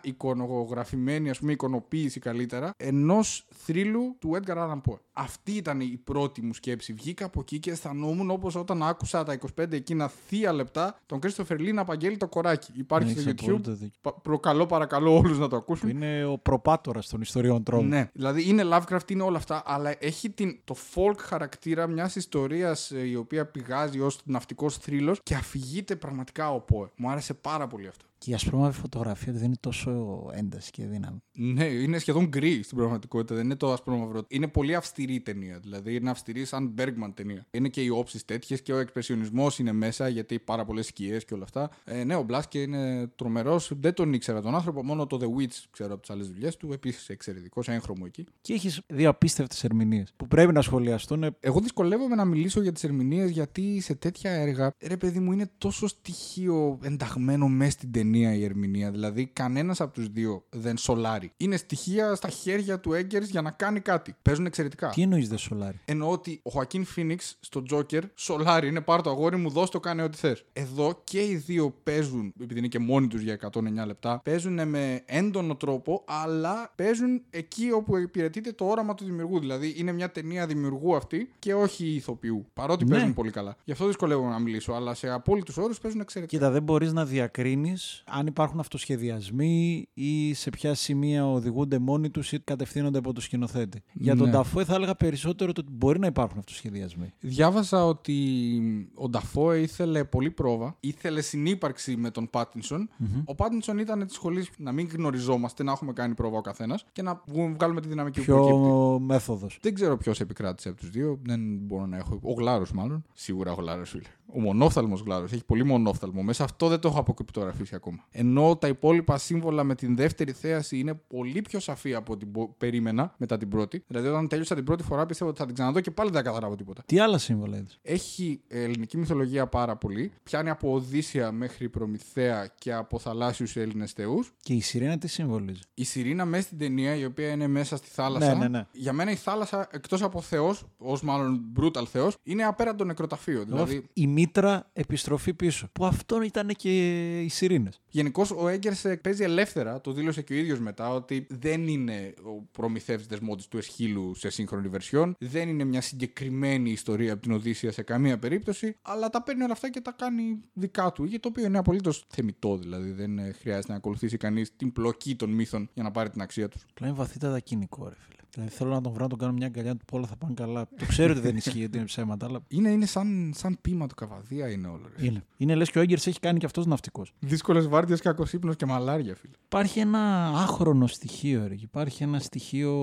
εικονογραφημένη, ας πούμε, εικονοποίηση καλύτερα ενός θρύλου του Edgar Allan Poe. Αυτή ήταν η πρώτη μου σκέψη. Βγήκα από εκεί και αισθανόμουν όπως όταν άκουσα τα 25 εκείνα θεία λεπτά τον Christopher Lee να απαγγέλει το κοράκι. Υπάρχει Έχεις στο YouTube. απόλυτο δίκιο. Πα- Προκαλώ παρακαλώ όλους να το Που ακούσουν. είναι ο προπάτορας των ιστοριών τρόμου. Ναι, δηλαδή είναι Lovecraft, είναι όλα αυτά, αλλά έχει την, το folk χαρακτήρα μιας ιστορίας η οποία πηγάζει ως ναυτικός θρύλος και αφηγείται πραγματικά ο Poe. Μου άρεσε πάρα πολύ αυτό. Και η ασπρόμαυρη φωτογραφία δεν είναι τόσο ένταση και δύναμη. Ναι, είναι σχεδόν γκρι στην πραγματικότητα. Δεν είναι το ασπρόμαυρο. Είναι πολύ αυστηρή η ταινία. Δηλαδή είναι αυστηρή σαν Bergman ταινία. Είναι και οι όψεις τέτοιες και ο εξπρεσιονισμός είναι μέσα γιατί πάρα πολλές σκιές και όλα αυτά. Ε, ναι, ο Μπλάσκε είναι τρομερός. Δεν τον ήξερα τον άνθρωπο. Μόνο το The Witch ξέρω από τις άλλες δουλειές του. Επίσης εξαιρετικός, έγχρωμο εκεί. Και έχεις δύο απίστευτες ερμηνείες που πρέπει να σχολιαστούν. Εγώ δυσκολεύομαι να μιλήσω για τις ερμηνείες γιατί σε τέτοια έργα, ρε παιδί μου, είναι τόσο στοιχείο ενταγμένο μέσα στην ταινία ταινία η ερμηνεία. Δηλαδή, κανένας από τους δύο δεν σολάρει. Είναι στοιχεία στα χέρια του Έγκερς για να κάνει κάτι. Παίζουν εξαιρετικά. Τι εννοείς δε σολάρι. Εννοώ ότι ο Χωακίν Φίνιξ στο Τζόκερ σολάρι είναι πάρ το αγόρι μου, δώσ' το κάνε ό,τι θες. Εδώ και οι δύο παίζουν, επειδή είναι και μόνοι τους για 109 λεπτά, παίζουν με έντονο τρόπο, αλλά παίζουν εκεί όπου υπηρετείται το όραμα του δημιουργού. Δηλαδή είναι μια ταινία δημιουργού αυτή και όχι ηθοποιού. Παρότι Ναι. παίζουν πολύ καλά. Γι' αυτό δυσκολεύομαι να μιλήσω, αλλά σε απόλυτους όρους παίζουν εξαιρετικά. Κοίτα, δεν μπορείς να διακρίνεις αν υπάρχουν αυτοσχεδιασμοί ή σε ποια σημεία οδηγούνται μόνοι τους ή κατευθύνονται από το σκηνοθέτη. Για τον Ναι. Ταφόε θα έλεγα περισσότερο το ότι μπορεί να υπάρχουν αυτοσχεδιασμοί. Διάβασα ότι ο Νταφόε ήθελε πολύ πρόβα, ήθελε συνύπαρξη με τον πατινσον Ο Πάτινσον ήταν της σχολής να μην γνωριζόμαστε, να έχουμε κάνει πρόβα ο καθένας και να βγούμε- βγάλουμε τη δυναμική που προκύπτει. Πιο μέθοδος. Δεν ξέρω ποιος επικράτησε από τους δύο. Δεν μπορώ να έχω. Ο Γλάρος, μάλλον. Σίγουρα ο Γλάρος, φίλε. Ο μονόφθαλμος Γλάρο. Έχει πολύ μονόφθαλμο. Μέσα αυτό δεν το έχω αποκρυπτογραφήσει ακόμα. Ενώ τα υπόλοιπα σύμβολα με την δεύτερη θέαση είναι πολύ πιο σαφή από ό,τι μπο- περίμενα μετά την πρώτη. Δηλαδή, όταν τέλειωσα την πρώτη φορά, πιστεύω ότι θα την ξαναδώ και πάλι δεν θα καταλάβω τίποτα. Τι άλλα σύμβολα είδες; Έχει ε, ελληνική μυθολογία πάρα πολύ. Πιάνει από Οδύσσια μέχρι Προμηθέα και από θαλάσσιους Έλληνες θεούς. Και η Σιρήνα τι συμβολίζει. Η Σιρήνα μέσα στην ταινία, η οποία είναι μέσα στη θάλασσα. Ναι, ναι, ναι. Για μένα η θάλασσα, εκτός από Θεός, ως μάλλον brutal Θεός, είναι απέραντο νεκροταφείο. Δηλαδή, Η μήτρα επιστροφή πίσω. Που αυτό ήταν και οι Σιρήνες. γενικώς ο Έγκερς παίζει ελεύθερα, το δήλωσε και ο ίδιος μετά, ότι δεν είναι ο προμηθεύτη δεσμό του Εσχύλου σε σύγχρονη βερσιόν. Δεν είναι μια συγκεκριμένη ιστορία από την Οδύσσια σε καμία περίπτωση, αλλά τα παίρνει όλα αυτά και τα κάνει δικά του. Για το οποίο είναι απολύτως θεμητό, δηλαδή. Δεν ε, χρειάζεται να ακολουθήσει κανείς την πλοκή των μύθων για να πάρει την αξία τους. Απλά είναι βαθύτατα κοινικό, ρε φίλε. Δηλαδή θέλω να τον βρω να τον κάνω μια αγκαλιά του που όλα θα πάνε καλά. Το ξέρω ότι δεν ισχύει ότι είναι ψέματα, αλλά Είναι, είναι σαν, σαν πείμα του καβαδία, είναι όλο. Ρε. είναι. Είναι λες και ο Έγκερς έχει κάνει και αυτός ναυτικός. Δύσκολες βάρδιες, κακό ύπνο και μαλάρια, φίλε. Υπάρχει ένα άχρονο στοιχείο, ρε. Υπάρχει ένα στοιχείο.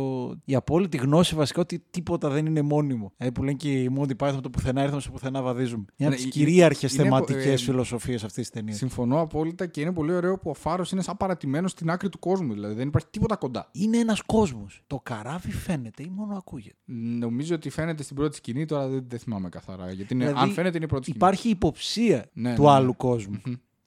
Η απόλυτη γνώση βασικά ότι τίποτα δεν είναι μόνιμο. Δηλαδή που λένε και οι Monty Python το πουθενά ήρθαμε στο πουθενά βαδίζουμε. Είναι Ναι, από τι είναι- κυρίαρχες είναι- θεματικές ε, φιλοσοφίες αυτής της ταινίας. Συμφωνώ απόλυτα και είναι πολύ ωραίο που ο Φάρος είναι σαν παρατημένο στην άκρη του κόσμου. Δηλαδή δεν υπάρχει τίποτα κοντά. Είναι ένας κόσμος. Το καράβι φαίνεται ή μόνο ακούγεται; Νομίζω ότι φαίνεται στην πρώτη σκηνή, τώρα δεν, δεν θυμάμαι καθαρά. Γιατί είναι, Δηλαδή, αν φαίνεται είναι η πρώτη σκηνή. Υπάρχει υποψία Ναι, του ναι, ναι. άλλου κόσμου.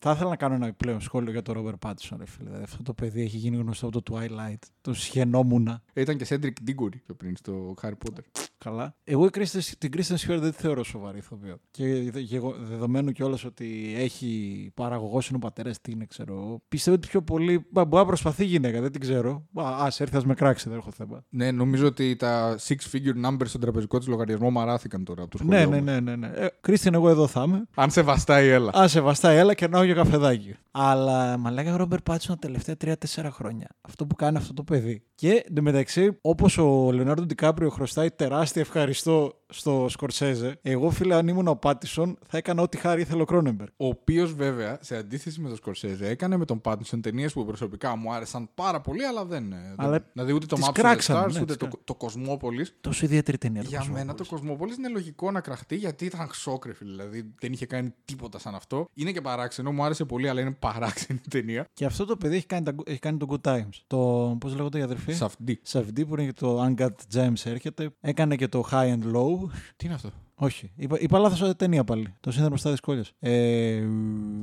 Θα ήθελα να κάνω ένα επιπλέον σχόλιο για τον Ρόμπερ Πάτισον, ρε φίλε. Δηλαδή, αυτό το παιδί έχει γίνει γνωστό από το Twilight. Το σχαινόμουνα. Ήταν και Σέντρικ Ντίγκορη πιο πριν στο Harry Potter. Καλά. Εγώ η Kristen- την Kristen Stewart δεν τη θεωρώ σοβαρή ηθοποιό. Και δε- γεγο- δεδομένου κιόλας ότι έχει παραγωγό είναι ο πατέρας, τι είναι, ξέρω εγώ. Πιστεύω ότι πιο πολύ. Μπα, Μπορεί να προσπαθεί η γυναίκα, δεν την ξέρω. Α ας έρθει, ας με κράξει, δεν έχω θέμα. Ναι, νομίζω ότι τα six figure numbers στον τραπεζικό της λογαριασμό μαράθηκαν τώρα από το Ναι, σχολείο. ναι, μας. ναι, ναι. ναι. Ε, Κρίστιαν, εγώ εδώ θα είμαι. Αν σε βαστάει, έλα. Α σε βαστά, έλα και να για καφεδάκι. Αλλά μα λέγα ο Ρόμπερ Πάτσον τα τελευταία 3-4 χρόνια. Αυτό που κάνει αυτό το παιδί. Και εντωμεταξύ, όπως ο Λεωνάρντο Ντικάπριο χρωστάει τεράστια ευχαριστώ στο Σκορσέζε, εγώ φίλε, αν ήμουν ο Πάτισον, θα έκανα ό,τι χάρη ήθελε ο Κρόνεμπερ. Ο οποίος βέβαια, σε αντίθεση με τον Σκορσέζε, έκανε με τον Πάτινσον ταινίες που προσωπικά μου άρεσαν πάρα πολύ, αλλά δεν. ε, Αλλά δεν δηλαδή ούτε το τις Maps of the κράξανε, Stars, ναι, ούτε τις το, κρά- το Κοσμόπολης. Τόσο ιδιαίτερη ταινία. το Για Κοσμόπολης. μένα το Κοσμόπολης είναι λογικό να κραχτεί γιατί ήταν ξόκρε, φίλε. Δηλαδή δεν είχε κάνει τίποτα σαν αυτό. Είναι και παράξενο, μου άρεσε πολύ, αλλά είναι παράξενη ταινία. Και αυτό το παιδί έχει κάνει, τα, έχει κάνει το Good Times. Το. Πώς λέγονται οι αδερφοί; Σαφντή. Σαφντή που είναι και το Uncut Gems έρχεται. Έκανε και το High and Low. Τι είναι αυτό; Όχι. Είπα, είπα λάθος ταινία πάλι. Το σύνδρομο στα δυσκόλια. Ε,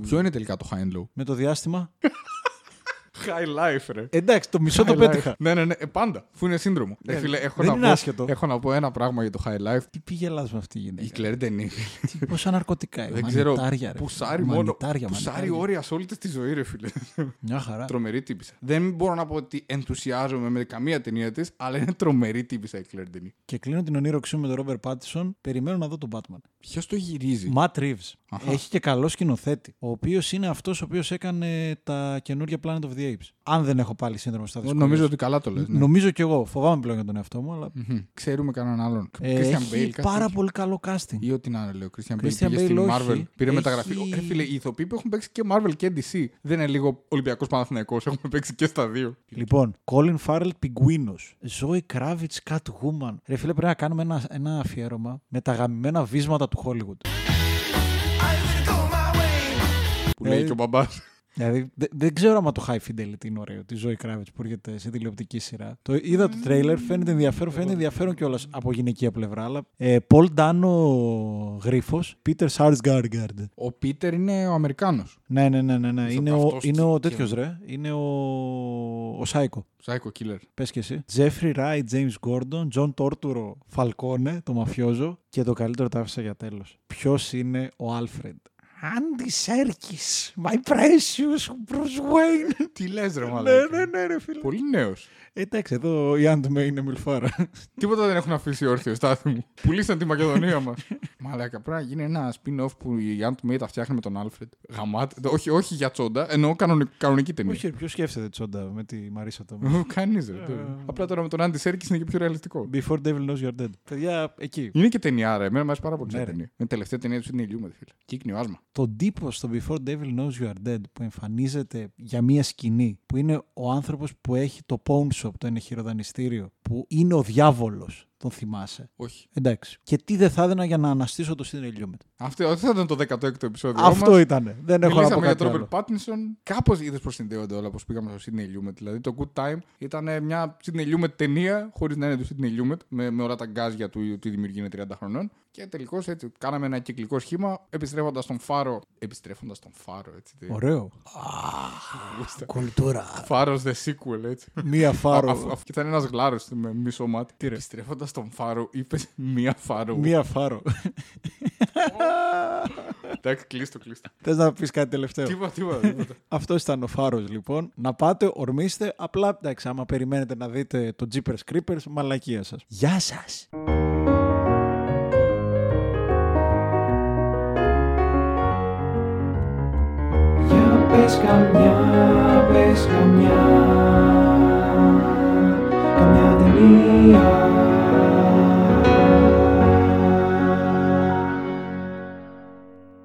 Ποιο είναι τελικά το high and low; με το διάστημα. High life, ρε. Εντάξει, το μισό το High πέτυχα. life. Ναι, ναι, ναι, ε, πάντα. Αφού είναι σύνδρομο. Ε, φίλε, έχω, δεν να είναι πω, άσχετο. έχω να πω ένα πράγμα για το high life. Τι πήγε λάθο με αυτή η Η γυναίκα. Κλέρ Ντενί. Τι- Πόσα ναρκωτικά είναι. Δεν ξέρω. Μανιτάρια, ρε. Πουσάρει φίλε. μόνο. Μανιτάρια, Πουσάρει μανιτάρια. όρια σε όλη της τη ζωή, ρε φίλε. Μια χαρά. τρομερή τύπησα. Δεν μπορώ να πω ότι ενθουσιάζομαι με καμία ταινία της, αλλά είναι τρομερή τύπησα η Κλέρ Ντενί. Και κλείνω την ονείροξή μου με τον Ρόμπερ Πάτισον. Περιμένω να δω τον Batman. Ποιος το γυρίζει; Ματ Reeves. Αχα. Έχει και καλό σκηνοθέτη. Ο οποίος είναι αυτός ο οποίος έκανε τα καινούργια Planet of the Apes. Αν δεν έχω πάλι σύνδρομο στα δυσκολίες. Νομίζω ότι καλά το λες. Ναι. Νομίζω κι εγώ. Φοβάμαι πλέον για τον εαυτό μου, αλλά. Μμμ. Ξέρουμε κανέναν άλλον. Ε, Christian έχει Bale, κάτι πάρα τέτοιο. πολύ καλό casting. Ή ό,τι να είναι, λέω. Christian Bale Christian πήγε Bale στην όχι. Marvel. Πήρε Έχει- μεταγραφή. Ρε φίλε, οι ηθοποιοί που έχουν παίξει και Marvel και DC δεν είναι λίγο Ολυμπιακός Παναθηναϊκός. Έχουμε παίξει και στα δύο. Λοιπόν, Colin Farrell Πιγκουίνο. Zoe Kravitz Catwoman. Ρε φίλε, πρέπει να κάνουμε ένα, ένα αφιέρωμα με τα γαμημένα βίσματα του Hollywood. Που λέει Ε, και ο μπαμπάς. Δηλαδή, δε- δεν ξέρω άμα το high fidelity είναι ωραίο, τη ζωή Κράβιτ που έρχεται σε τηλεοπτική σειρά. Το είδα το τρέιλερ, φαίνεται ενδιαφέρον, φαίνεται ενδιαφέρον κιόλας από γυναικεία πλευρά. Αλλά ε, Paul Dano γρίφος, Peter Sarsgaard. Ο Πίτερ είναι ο Αμερικάνος. Ναι, ναι, ναι, ναι. ναι. Στο Είναι, ο, καυτός είναι και- ο και- τέτοιος ρε. Είναι ο, ο Σάικο. Psycho Killer. Πες και εσύ. Jeffrey Wright, James Gordon, John Torturo, Falcone, το μαφιόζο. Και το καλύτερο το άφησα για τέλος. Ποιος είναι ο Alfred; Andy Serkis, my precious Bruce Wayne. Τι λες, ρε ναι, μαλάκα. ναι, ναι, ρε φίλε. Πολύ νέος. Εντάξει, εδώ η Ant May είναι μιλφάρα. Τίποτα δεν έχουν αφήσει όρθιο, στάθη μου. Πουλήσαν τη Μακεδονία μας. Μαλάκα, πρέπει να γίνει ένα spin-off που η Aunt May τα φτιάχνει με τον Alfred. Γαμάτε. Όχι, όχι για τσόντα, εννοώ κανονι- κανονική ταινία. Όχι, ποιος σκέφτεται τσόντα με τη Μαρίσα το. Κανείς δεν. Απλά τώρα με τον Άντι Σέρκη είναι και πιο ρεαλιστικό. Before Devil Knows You're Dead. Παιδιά, εκεί. Είναι και ταινία, ρε. Εμένα μου αρέσει πάρα πολύ Ναι, η ρε. ταινία. Είναι η τελευταία ταινία του Sidney Lumet, φίλε. Κύκνιο άσμα. Τον τύπο στο Before Devil Knows You Are Dead που εμφανίζεται για μία σκηνή που είναι ο άνθρωπος που έχει το pawn shop, το ενεχειροδανιστήριο που είναι ο διάβολος, τον θυμάσαι. Όχι. Εντάξει. Και τι δεν θα έδινα για να αναστήσω το Sidney Lumet. Αυτό αυτό θα ήταν το 16ο επεισόδιο. Αυτό μας. ήτανε. Δεν έχω να πω Μιλήσαμε για κάτι τον άλλο. Ρόμπερτ Πάτινσον. Κάπως είδες πώς συνδέονται όλα όπως πήγαμε στο Sidney Lumet. Δηλαδή το Good Time ήταν μια Sidney Lumet ταινία χωρίς να είναι του Sidney Lumet με, με όλα τα γκάζια του ότι δημιουργεί είναι 30 χρονών. Και τελικώς έτσι κάναμε ένα κυκλικό σχήμα επιστρέφοντας στον φάρο. Επιστρέφοντας στον φάρο, έτσι. τι- Ωραίο. Γούστα. Κουλτούρα. Φάρος the sequel, έτσι. Μία Α- φάρο. αφ- αφ- Και ήταν ένας γλάρος με μισό μάτι. Επιστρέφοντας στον φάρο, είπες μία φάρο. Μία φάρο. Εντάξει, κλείστο, κλείστο. Θες να πεις κάτι τελευταίο; Τίποτα, τίποτα. τίποτα. Αυτός ήταν ο φάρος λοιπόν. Να πάτε, ορμήστε. Απλά, εντάξει, άμα περιμένετε να δείτε το Jeepers Creepers, μαλακία σας. Γεια σας. Για πες καμιά, πες καμιά Καμιά ταινία